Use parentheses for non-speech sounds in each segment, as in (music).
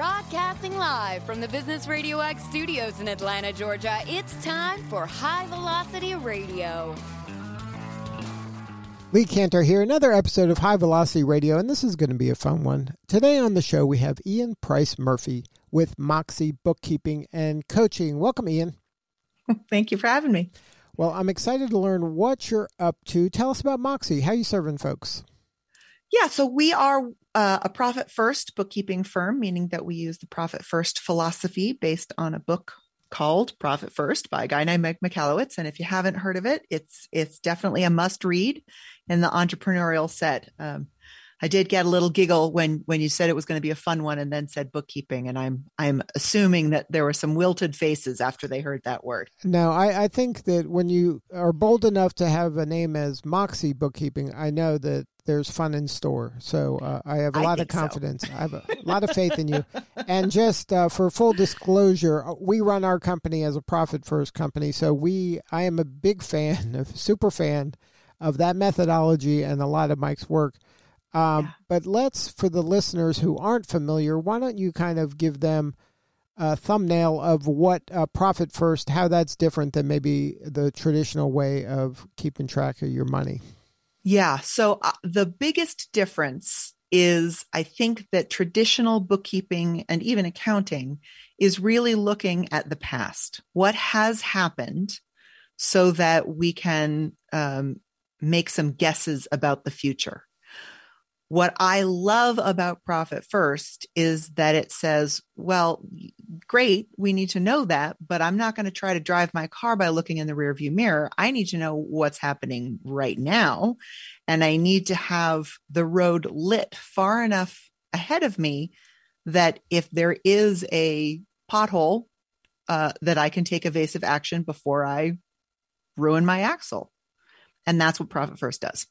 Broadcasting live from the Business Radio X studios in Atlanta, Georgia, it's time for High Velocity Radio. Lee Kantor here, another episode of High Velocity Radio, and this is going to be a fun one. Today on the show, we have Ian Price Murphy with Moxie Bookkeeping and Coaching. Welcome, Ian. (laughs) Thank you for having me. Well, I'm excited to learn what you're up to. Tell us about Moxie. How you serving folks? Yeah, so we are uh, a profit first bookkeeping firm, meaning that we use the profit first philosophy based on a book called Profit First by a guy named Mike Michalowicz. And if you haven't heard of it, it's it's definitely a must read in the entrepreneurial set. Um, I did get a little giggle when when you said it was going to be a fun one, and then said bookkeeping, and I'm I'm assuming that there were some wilted faces after they heard that word. No, I, I think that when you are bold enough to have a name as Moxie Bookkeeping, I know that there's fun in store. So uh, I have a lot of confidence. So. I have a lot of faith in you. And just uh, for full disclosure, uh, we run our company as a profit first company. So we, I am a big fan, (laughs) a super fan of that methodology and a lot of Mike's work. Um, yeah. But let's, for the listeners who aren't familiar, why don't you kind of give them a thumbnail of what uh, profit first, how that's different than maybe the traditional way of keeping track of your money? Yeah. So uh, the biggest difference is I think that traditional bookkeeping and even accounting is really looking at the past. What has happened so that we can um, make some guesses about the future. What I love about Profit First is that it says, well, great, we need to know that, but I'm not going to try to drive my car by looking in the rearview mirror. I need to know what's happening right now. And I need to have the road lit far enough ahead of me that if there is a pothole, uh, that I can take evasive action before I ruin my axle. And that's what Profit First does.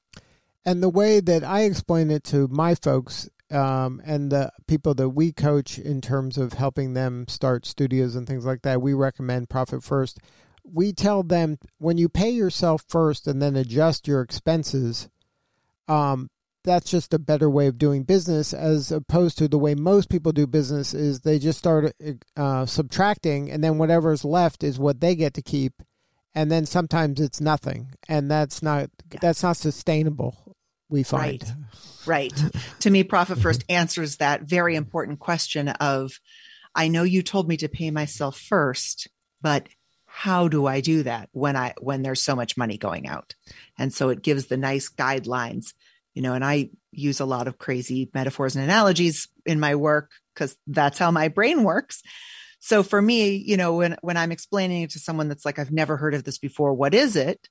And the way that I explain it to my folks um, and the people that we coach in terms of helping them start studios and things like that, we recommend Profit First. We tell them when you pay yourself first and then adjust your expenses, um, that's just a better way of doing business as opposed to the way most people do business is they just start uh, subtracting and then whatever's left is what they get to keep and then sometimes it's nothing and that's not that's not sustainable we find. Right. Right. to me, Profit mm-hmm. First answers that very important question of I know you told me to pay myself first, but how do I do that when I when there's so much money going out? And so it gives the nice guidelines, you know, and I use a lot of crazy metaphors and analogies in my work because that's how my brain works. So for me, you know, when when I'm explaining it to someone that's like, I've never heard of this before, what is it?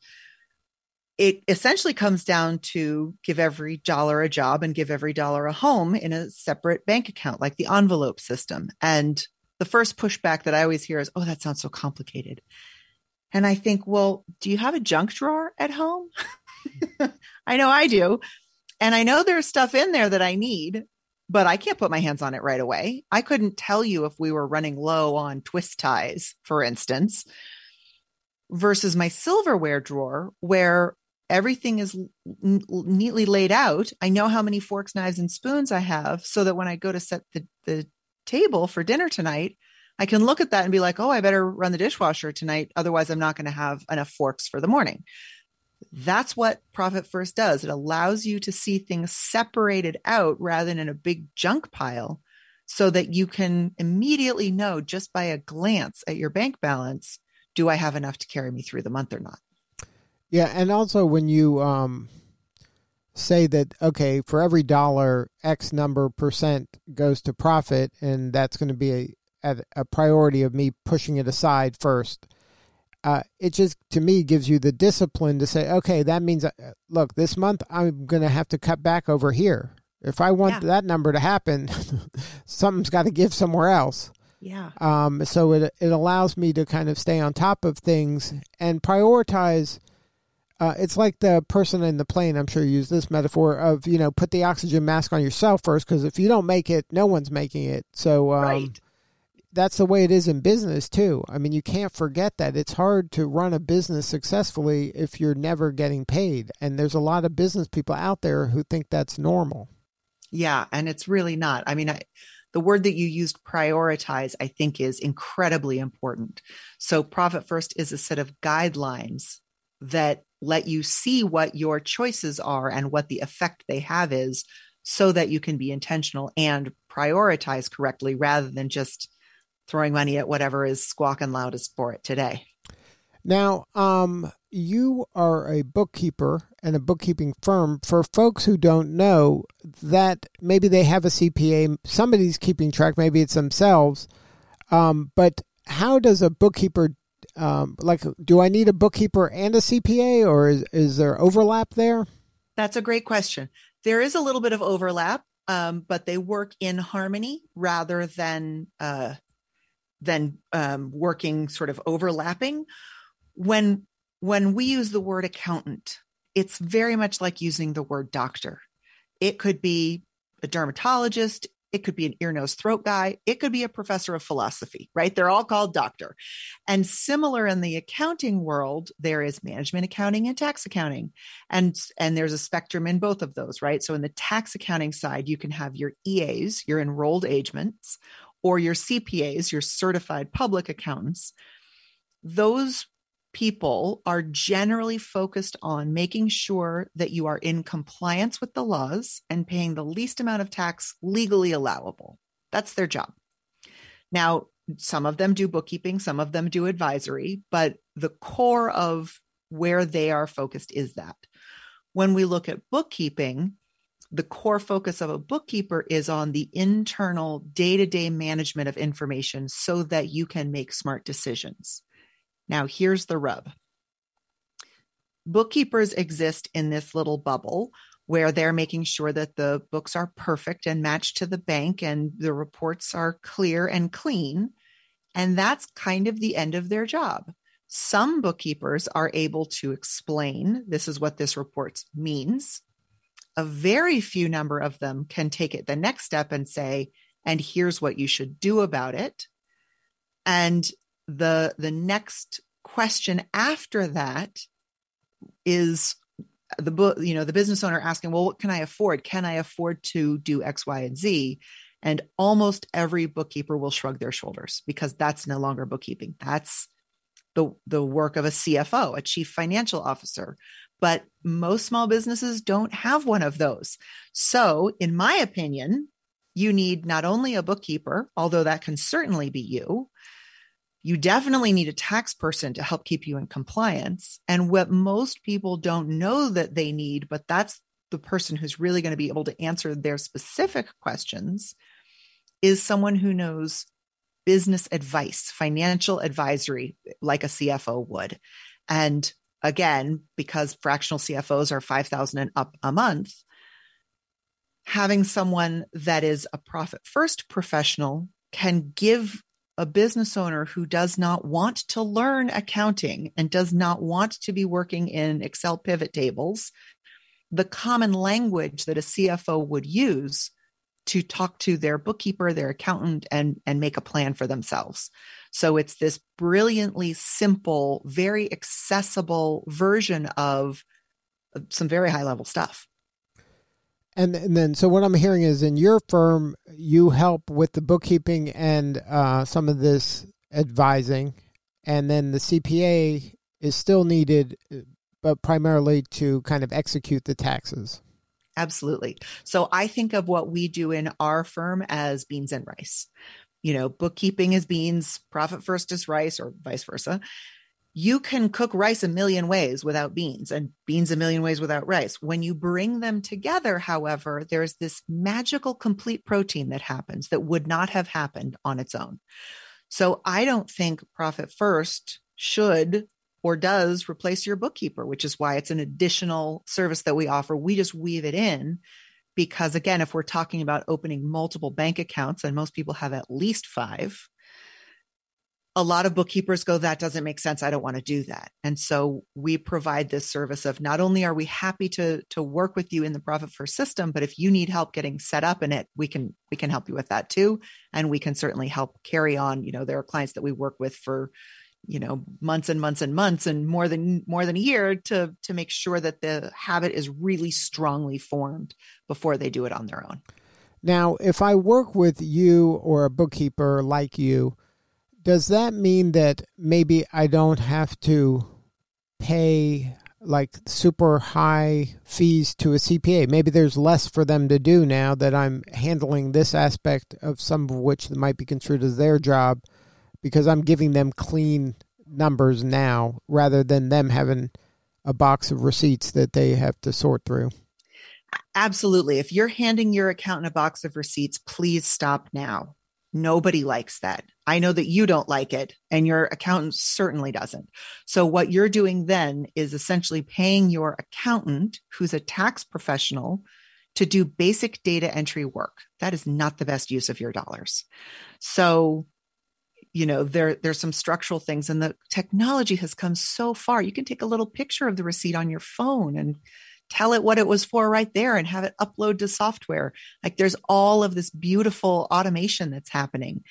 It essentially comes down to give every dollar a job and give every dollar a home in a separate bank account, like the envelope system. And the first pushback that I always hear is, oh, that sounds so complicated. And I think, well, do you have a junk drawer at home? (laughs) I know I do. And I know there's stuff in there that I need, but I can't put my hands on it right away. I couldn't tell you if we were running low on twist ties, for instance, versus my silverware drawer, where everything is n- neatly laid out. I know how many forks, knives, and spoons I have so that when I go to set the, the table for dinner tonight, I can look at that and be like, oh, I better run the dishwasher tonight. Otherwise, I'm not going to have enough forks for the morning. That's what Profit First does. It allows you to see things separated out rather than in a big junk pile so that you can immediately know just by a glance at your bank balance do I have enough to carry me through the month or not? Yeah, and also when you um, say that okay, for every dollar, X number percent goes to profit, and that's going to be a, a priority of me pushing it aside first. Uh, it just to me gives you the discipline to say, okay, that means uh, look, this month I'm going to have to cut back over here. If I want yeah. that number to happen, (laughs) something's got to give somewhere else. Yeah. Um. So it it allows me to kind of stay on top of things and prioritize uh, it's like the person in the plane. I'm sure you use this metaphor of you know put the oxygen mask on yourself first because if you don't make it, no one's making it. So um, right. that's the way it is in business too. I mean, you can't forget that it's hard to run a business successfully if you're never getting paid, and there's a lot of business people out there who think that's normal. Yeah, and it's really not. I mean, I, the word that you used prioritize i think is incredibly important so profit first is a set of guidelines that let you see what your choices are and what the effect they have is so that you can be intentional and prioritize correctly rather than just throwing money at whatever is squawking loudest for it today now, um, you are a bookkeeper and a bookkeeping firm. For folks who don't know that maybe they have a CPA, somebody's keeping track, maybe it's themselves. Um, but how does a bookkeeper, um, like, do I need a bookkeeper and a CPA or is, is there overlap there? That's a great question. There is a little bit of overlap, um, but they work in harmony rather than uh, than um, working sort of overlapping when when we use the word accountant, it's very much like using the word doctor. It could be a dermatologist, it could be an ear, nose, throat guy, it could be a professor of philosophy, right? They're all called doctor. And similar in the accounting world, there is management accounting and tax accounting. And, and there's a spectrum in both of those, right? So in the tax accounting side, you can have your EAs, your enrolled agents, or your CPAs, your certified public accountants. Those people are generally focused on making sure that you are in compliance with the laws and paying the least amount of tax legally allowable. That's their job. Now, some of them do bookkeeping, some of them do advisory, but the core of where they are focused is that. When we look at bookkeeping, the core focus of a bookkeeper is on the internal day to day management of information so that you can make smart decisions. Now, here's the rub bookkeepers exist in this little bubble where they're making sure that the books are perfect and matched to the bank and the reports are clear and clean. And that's kind of the end of their job. Some bookkeepers are able to explain this is what this report means. A very few number of them can take it the next step and say, and here's what you should do about it. And the the next question after that is the book you know the business owner asking well what can i afford? Can i afford to do x y and z? And almost every bookkeeper will shrug their shoulders because that's no longer bookkeeping. That's the the work of a CFO a chief financial officer. But most small businesses don't have one of those. So in my opinion you need not only a bookkeeper although that can certainly be you you definitely need a tax person to help keep you in compliance. And what most people don't know that they need, but that's the person who's really going to be able to answer their specific questions, is someone who knows business advice, financial advisory, like a CFO would. And again, because fractional CFOs are 5,000 and up a month, having someone that is a profit first professional can give a business owner who does not want to learn accounting and does not want to be working in Excel pivot tables, the common language that a CFO would use to talk to their bookkeeper, their accountant, and, and make a plan for themselves. So it's this brilliantly simple, very accessible version of some very high level stuff. And, and then, so what I'm hearing is in your firm, you help with the bookkeeping and uh, some of this advising, and then the CPA is still needed, but primarily to kind of execute the taxes. Absolutely. So I think of what we do in our firm as beans and rice. You know, bookkeeping is beans, profit first is rice, or vice versa you can cook rice a million ways without beans and beans a million ways without rice. When you bring them together, however, there's this magical complete protein that happens that would not have happened on its own. So I don't think Profit First should or does replace your bookkeeper, which is why it's an additional service that we offer. We just weave it in because, again, if we're talking about opening multiple bank accounts, and most people have at least five, a lot of bookkeepers go, that doesn't make sense. I don't want to do that. And so we provide this service of not only are we happy to, to work with you in the profit first system, but if you need help getting set up in it, we can, we can help you with that too. And we can certainly help carry on. You know, there are clients that we work with for, you know, months and months and months and more than, more than a year to, to make sure that the habit is really strongly formed before they do it on their own. Now, if I work with you or a bookkeeper like you, does that mean that maybe I don't have to pay like super high fees to a CPA? Maybe there's less for them to do now that I'm handling this aspect of some of which might be construed as their job because I'm giving them clean numbers now rather than them having a box of receipts that they have to sort through. Absolutely. If you're handing your accountant a box of receipts, please stop now. Nobody likes that. I know that you don't like it, and your accountant certainly doesn't. So, what you're doing then is essentially paying your accountant, who's a tax professional, to do basic data entry work. That is not the best use of your dollars. So, you know there there's some structural things and the technology has come so far you can take a little picture of the receipt on your phone and tell it what it was for right there and have it upload to software. Like there's all of this beautiful automation that's happening.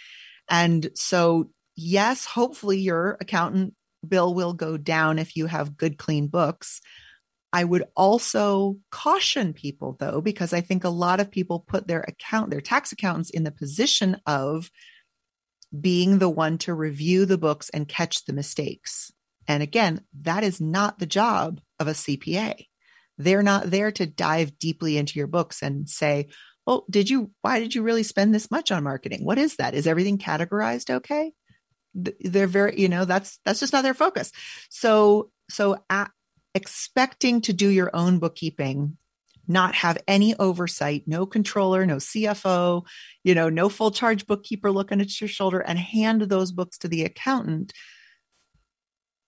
And so, yes, hopefully your accountant bill will go down if you have good, clean books. I would also caution people though, because I think a lot of people put their account, their tax accountants in the position of being the one to review the books and catch the mistakes. And again, that is not the job of a CPA. They're not there to dive deeply into your books and say, well, did you, why did you really spend this much on marketing? What is that? Is everything categorized okay? They're very, you know, that's, that's just not their focus. So, so at, expecting to do your own bookkeeping not have any oversight, no controller, no CFO, you know, no full charge bookkeeper looking at your shoulder and hand those books to the accountant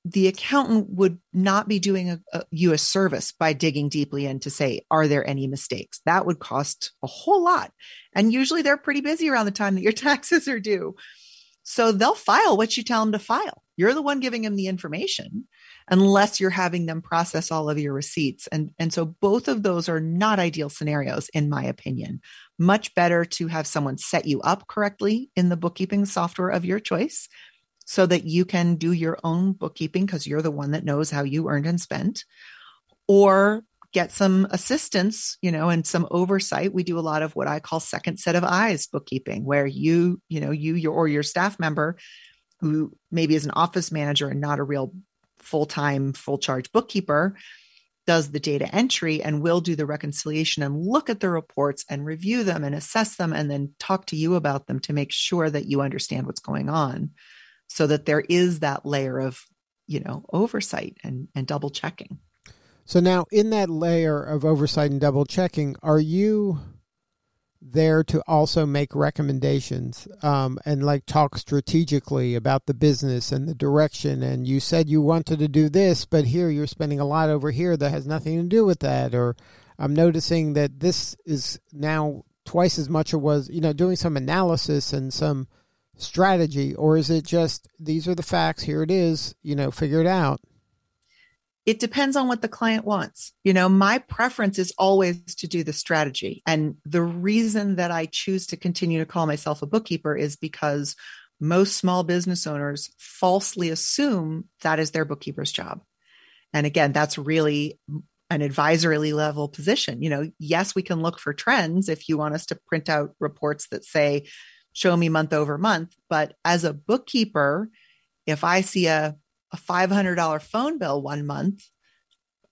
the accountant would not be doing a, a, you a service by digging deeply in to say, are there any mistakes? That would cost a whole lot. And usually they're pretty busy around the time that your (laughs) taxes are due. So they'll file what you tell them to file. You're the one giving them the information unless you're having them process all of your receipts. And, and so both of those are not ideal scenarios, in my opinion. Much better to have someone set you up correctly in the bookkeeping software of your choice so that you can do your own bookkeeping because you're the one that knows how you earned and spent or get some assistance you know and some oversight. We do a lot of what i call second set of eyes bookkeeping where you you know you your or your staff member who maybe is an office manager and not a real full-time full charge bookkeeper does the data entry and will do the reconciliation and look at the reports and review them and assess them and then talk to you about them to make sure that you understand what's going on so that there is that layer of you know oversight and and double checking. So now in that layer of oversight and double checking are you there to also make recommendations um, and like talk strategically about the business and the direction? And you said you wanted to do this but here you're spending a lot over here that has nothing to do with that. Or i'm noticing that this is now twice as much it was you know doing some analysis and some strategy or is it just these are the facts here it is you know figure it out it depends on what the client wants. You know my preference is always to do the strategy. And the reason that i choose to continue to call myself a bookkeeper is because most small business owners falsely assume that is their bookkeeper's job. And again that's really an advisory level position. You know yes we can look for trends if you want us to print out reports that say show me month over month. But as a bookkeeper, if I see a, a $500 phone bill one month,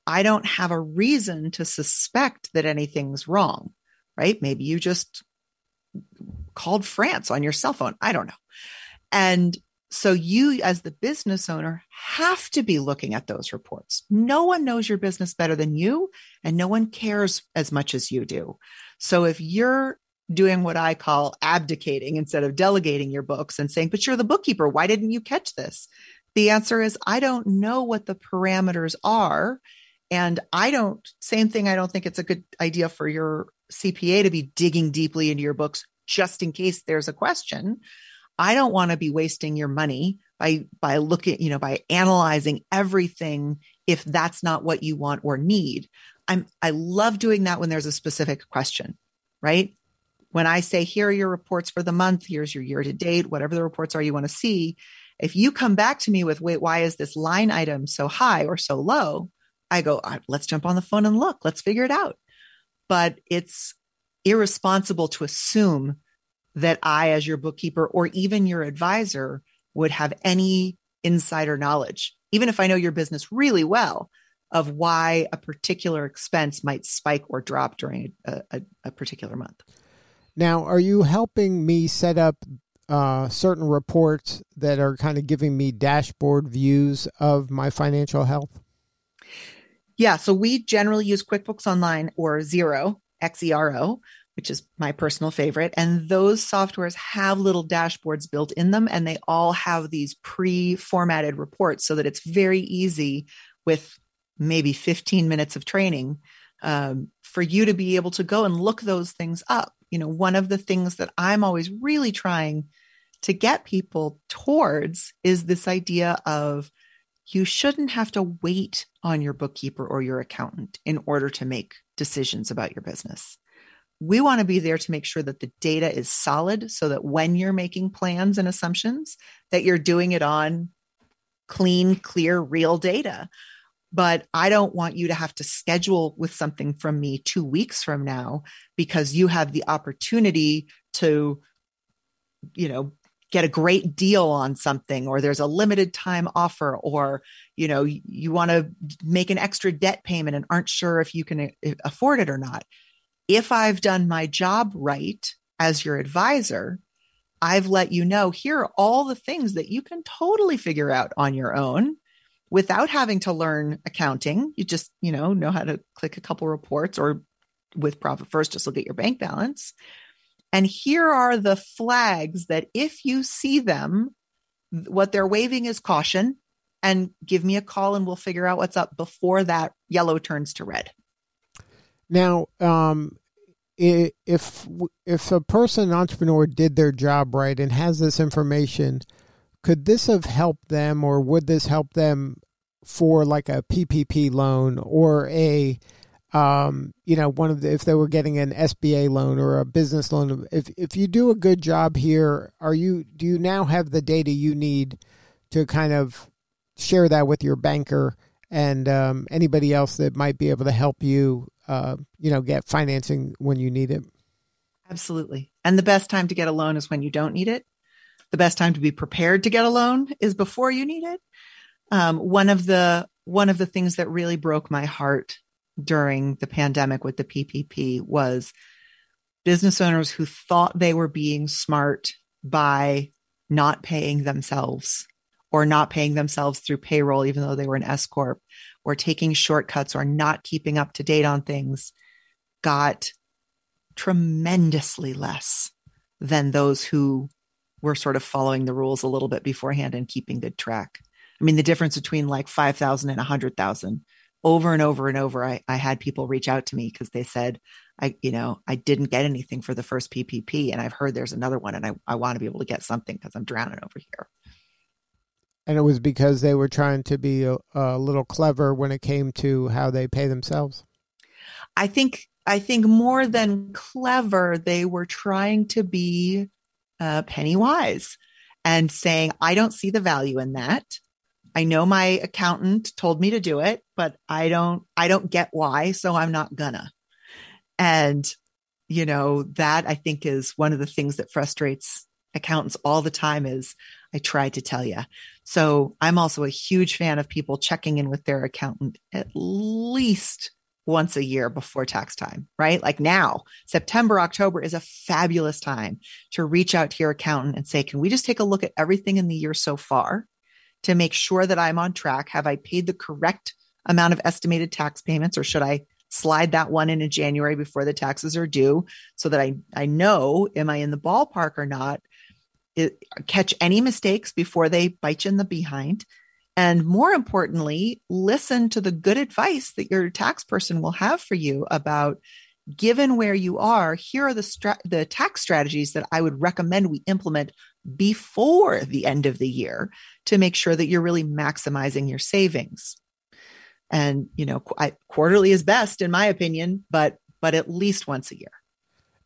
I don't have a reason to suspect that anything's wrong, right? Maybe you just called France on your cell phone. I don't know. And so you, as the business owner, have to be looking at those reports. No one knows your business better than you, and no one cares as much as you do. So if you're doing what I call abdicating instead of delegating your books and saying, but you're the bookkeeper. Why didn't you catch this? The answer is, I don't know what the parameters are. And I don't, same thing, I don't think it's a good idea for your CPA to be digging deeply into your books just in case there's a question. I don't want to be wasting your money by by looking, you know, by analyzing everything if that's not what you want or need. I'm I love doing that when there's a specific question, right? When I say, here are your reports for the month, here's your year to date, whatever the reports are you want to see, if you come back to me with, wait, why is this line item so high or so low? I go, right, let's jump on the phone and look, let's figure it out. But it's, irresponsible to assume that I, as your bookkeeper or even your advisor, would have any insider knowledge, even if I know your business really well, of why a particular expense might spike or drop during a, a, a particular month. Now, are you helping me set up uh, certain reports that are kind of giving me dashboard views of my financial health? Yeah, so we generally use QuickBooks Online or Xero, X E R O, which is my personal favorite. And those softwares have little dashboards built in them, and they all have these pre formatted reports so that it's very easy with maybe 15 minutes of training um, for you to be able to go and look those things up. You know, one of the things that I'm always really trying to get people towards is this idea of you shouldn't have to wait on your bookkeeper or your accountant in order to make decisions about your business. We want to be there to make sure that the data is solid so that when you're making plans and assumptions that you're doing it on clean, clear, real data. But I don't want you to have to schedule with something from me 2 weeks from now because you have the opportunity to you know get a great deal on something or there's a limited time offer or you know you want to make an extra debt payment and aren't sure if you can uh, afford it or not. If i've done my job right as your advisor i've let you know here are all the things that you can totally figure out on your own without having to learn accounting you just you know know how to click a couple reports or with profit first just look at your bank balance and here are the flags that if you see them, what they're waving is caution and give me a call and we'll figure out what's up before that yellow turns to red. Now, um, if if a person, entrepreneur, did their job right and has this information, could this have helped them, or would this help them for like a PPP loan or a um, you know, one of the, if they were getting an SBA loan or a business loan, if if you do a good job here, are you do you now have the data you need to kind of share that with your banker and um, anybody else that might be able to help you, uh, you know, get financing when you need it? Absolutely. And the best time to get a loan is when you don't need it. The best time to be prepared to get a loan is before you need it. Um, one of the one of the things that really broke my heart during the pandemic with the PPP was business owners who thought they were being smart by not paying themselves or not paying themselves through payroll, even though they were an S Corp, or taking shortcuts or not keeping up to date on things, got tremendously less than those who were sort of following the rules a little bit beforehand and keeping good track. I mean, the difference between like 5,000 and 100,000 over and over and over, I, I had people reach out to me because they said, I, you know, I didn't get anything for the first PPP and I've heard there's another one and I, I want to be able to get something because I'm drowning over here. And it was because they were trying to be a, a little clever when it came to how they pay themselves. I think, I think more than clever, they were trying to be uh, penny wise and saying, I don't see the value in that. I know my accountant told me to do it, but I don't, I don't get why. So I'm not gonna. And, you know, that I think is one of the things that frustrates accountants all the time is I try to tell you. So I'm also a huge fan of people checking in with their accountant at least once a year before tax time, right? Like now, September, October is a fabulous time to reach out to your accountant and say, can we just take a look at everything in the year so far? to make sure that I'm on track? Have I paid the correct amount of estimated tax payments or should I slide that one in in January before the taxes are due so that I, I know, am I in the ballpark or not? It, catch any mistakes before they bite you in the behind. And more importantly, listen to the good advice that your tax person will have for you about given where you are, here are the stra- the tax strategies that I would recommend we implement before the end of the year to make sure that you're really maximizing your savings. And you know, I, quarterly is best in my opinion, but but at least once a year.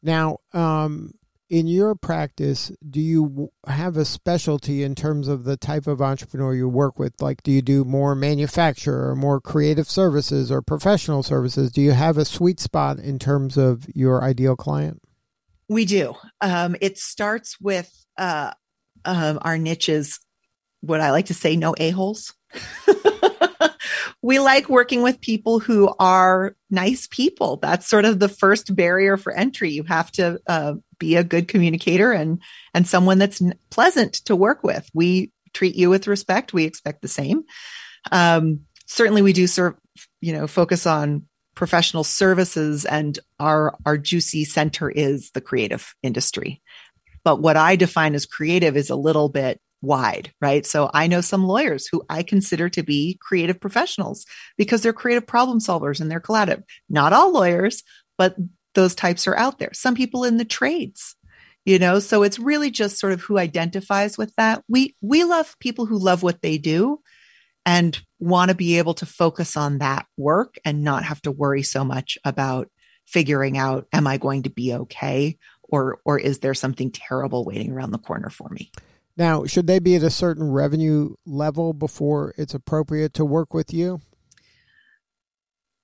Now, um, in your practice, do you have a specialty in terms of the type of entrepreneur you work with? Like, do you do more manufacture or more creative services or professional services? Do you have a sweet spot in terms of your ideal client? We do. Um, it starts with uh, um, our niches, what I like to say, no a-holes. (laughs) we like working with people who are nice people. That's sort of the first barrier for entry. You have to uh, be a good communicator and and someone that's pleasant to work with. We treat you with respect. We expect the same. Um, certainly, we do serve. You know, focus on professional services, and our our juicy center is the creative industry. But what I define as creative is a little bit wide, right? So I know some lawyers who I consider to be creative professionals because they're creative problem solvers and they're collaborative. Not all lawyers, but those types are out there. Some people in the trades, you know, so it's really just sort of who identifies with that. We we love people who love what they do and want to be able to focus on that work and not have to worry so much about figuring out am I going to be okay or or is there something terrible waiting around the corner for me? Now, should they be at a certain revenue level before it's appropriate to work with you?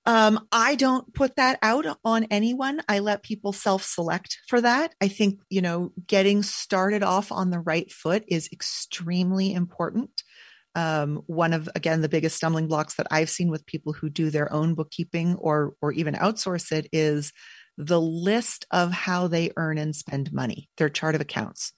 Um, I don't put that out on anyone. I let people self select for that. I think, you know, getting started off on the right foot is extremely important. Um, one of, again, the biggest stumbling blocks that I've seen with people who do their own bookkeeping or, or even outsource it is the list of how they earn and spend money, their chart of accounts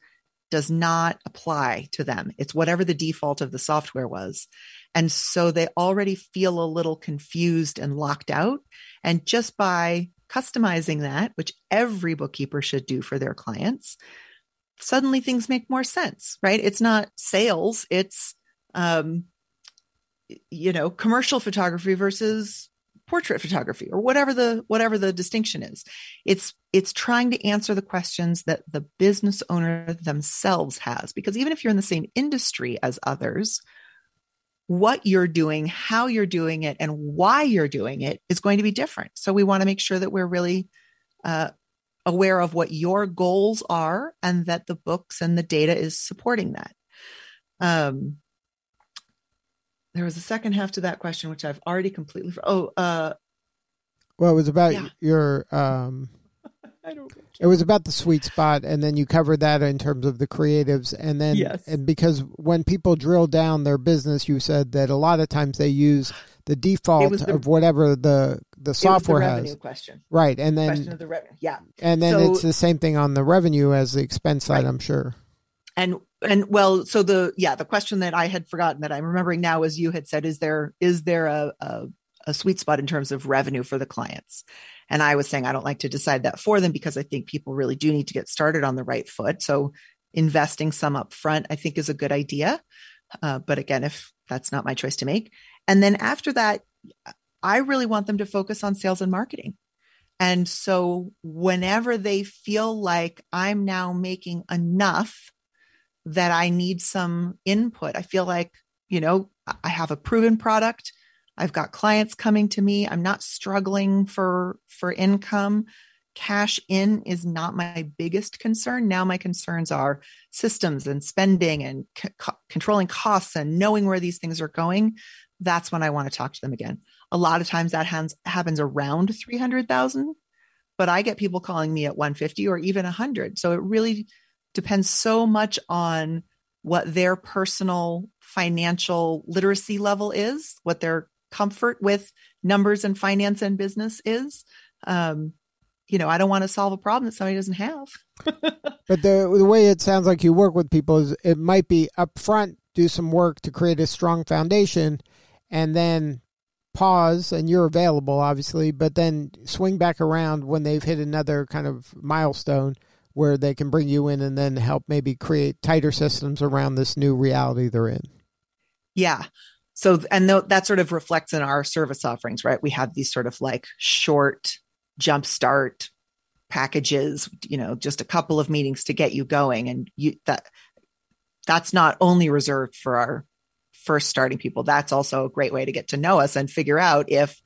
does not apply to them. It's whatever the default of the software was. And so they already feel a little confused and locked out. And just by customizing that, which every bookkeeper should do for their clients, suddenly things make more sense, right? It's not sales, it's, um, you know, commercial photography versus portrait photography or whatever the whatever the distinction is. It's it's trying to answer the questions that the business owner themselves has because even if you're in the same industry as others what you're doing how you're doing it and why you're doing it is going to be different. So we want to make sure that we're really uh, aware of what your goals are and that the books and the data is supporting that. Um, there was a second half to that question, which I've already completely. Oh, uh, well, it was about yeah. your. Um, (laughs) I don't. It was about the sweet spot, and then you covered that in terms of the creatives, and then yes. and because when people drill down their business, you said that a lot of times they use the default the, of whatever the the software the has. Question, right? And then question of the revenue, yeah. And then so, it's the same thing on the revenue as the expense side, right. I'm sure. And and well so the yeah the question that i had forgotten that i'm remembering now as you had said is there is there a, a, a sweet spot in terms of revenue for the clients? And i was saying i don't like to decide that for them because i think people really do need to get started on the right foot. So investing some up front i think is a good idea. Uh, but again if that's not my choice to make. And then after that i really want them to focus on sales and marketing. And so whenever they feel like i'm now making enough that I need some input. I feel like, you know, I have a proven product. I've got clients coming to me. I'm not struggling for for income. Cash in is not my biggest concern. Now my concerns are systems and spending and c- controlling costs and knowing where these things are going. That's when I want to talk to them again. A lot of times that has, happens around 300,000, but I get people calling me at 150 or even 100. So it really depends so much on what their personal financial literacy level is, what their comfort with numbers and finance and business is. Um, you know, I don't want to solve a problem that somebody doesn't have. (laughs) but the the way it sounds like you work with people is it might be upfront, do some work to create a strong foundation, and then pause and you're available obviously but then swing back around when they've hit another kind of milestone where they can bring you in and then help maybe create tighter systems around this new reality they're in. Yeah. So, and th- that sort of reflects in our service offerings, right? We have these sort of like short jumpstart packages, you know, just a couple of meetings to get you going. And you, that, that's not only reserved for our first starting people. That's also a great way to get to know us and figure out if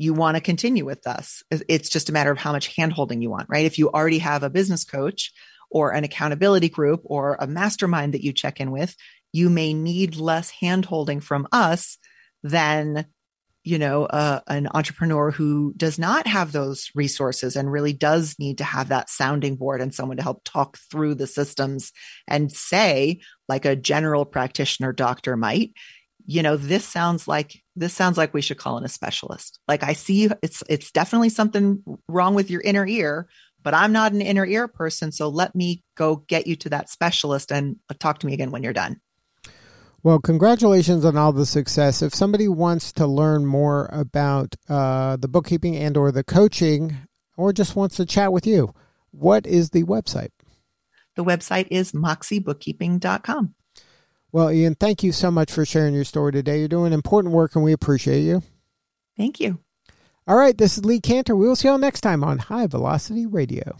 you want to continue with us. It's just a matter of how much handholding you want, right? If you already have a business coach or an accountability group or a mastermind that you check in with, you may need less handholding from us than you know uh, an entrepreneur who does not have those resources and really does need to have that sounding board and someone to help talk through the systems and say like a general practitioner doctor might you know this sounds like this sounds like we should call in a specialist like i see it's it's definitely something wrong with your inner ear but i'm not an inner ear person so let me go get you to that specialist and talk to me again when you're done well, congratulations on all the success. If somebody wants to learn more about uh, the bookkeeping and or the coaching, or just wants to chat with you, what is the website? The website is moxiebookkeeping.com. Well, Ian, thank you so much for sharing your story today. You're doing important work, and we appreciate you. Thank you. All right, this is Lee Kantor. We'll see you all next time on High Velocity Radio.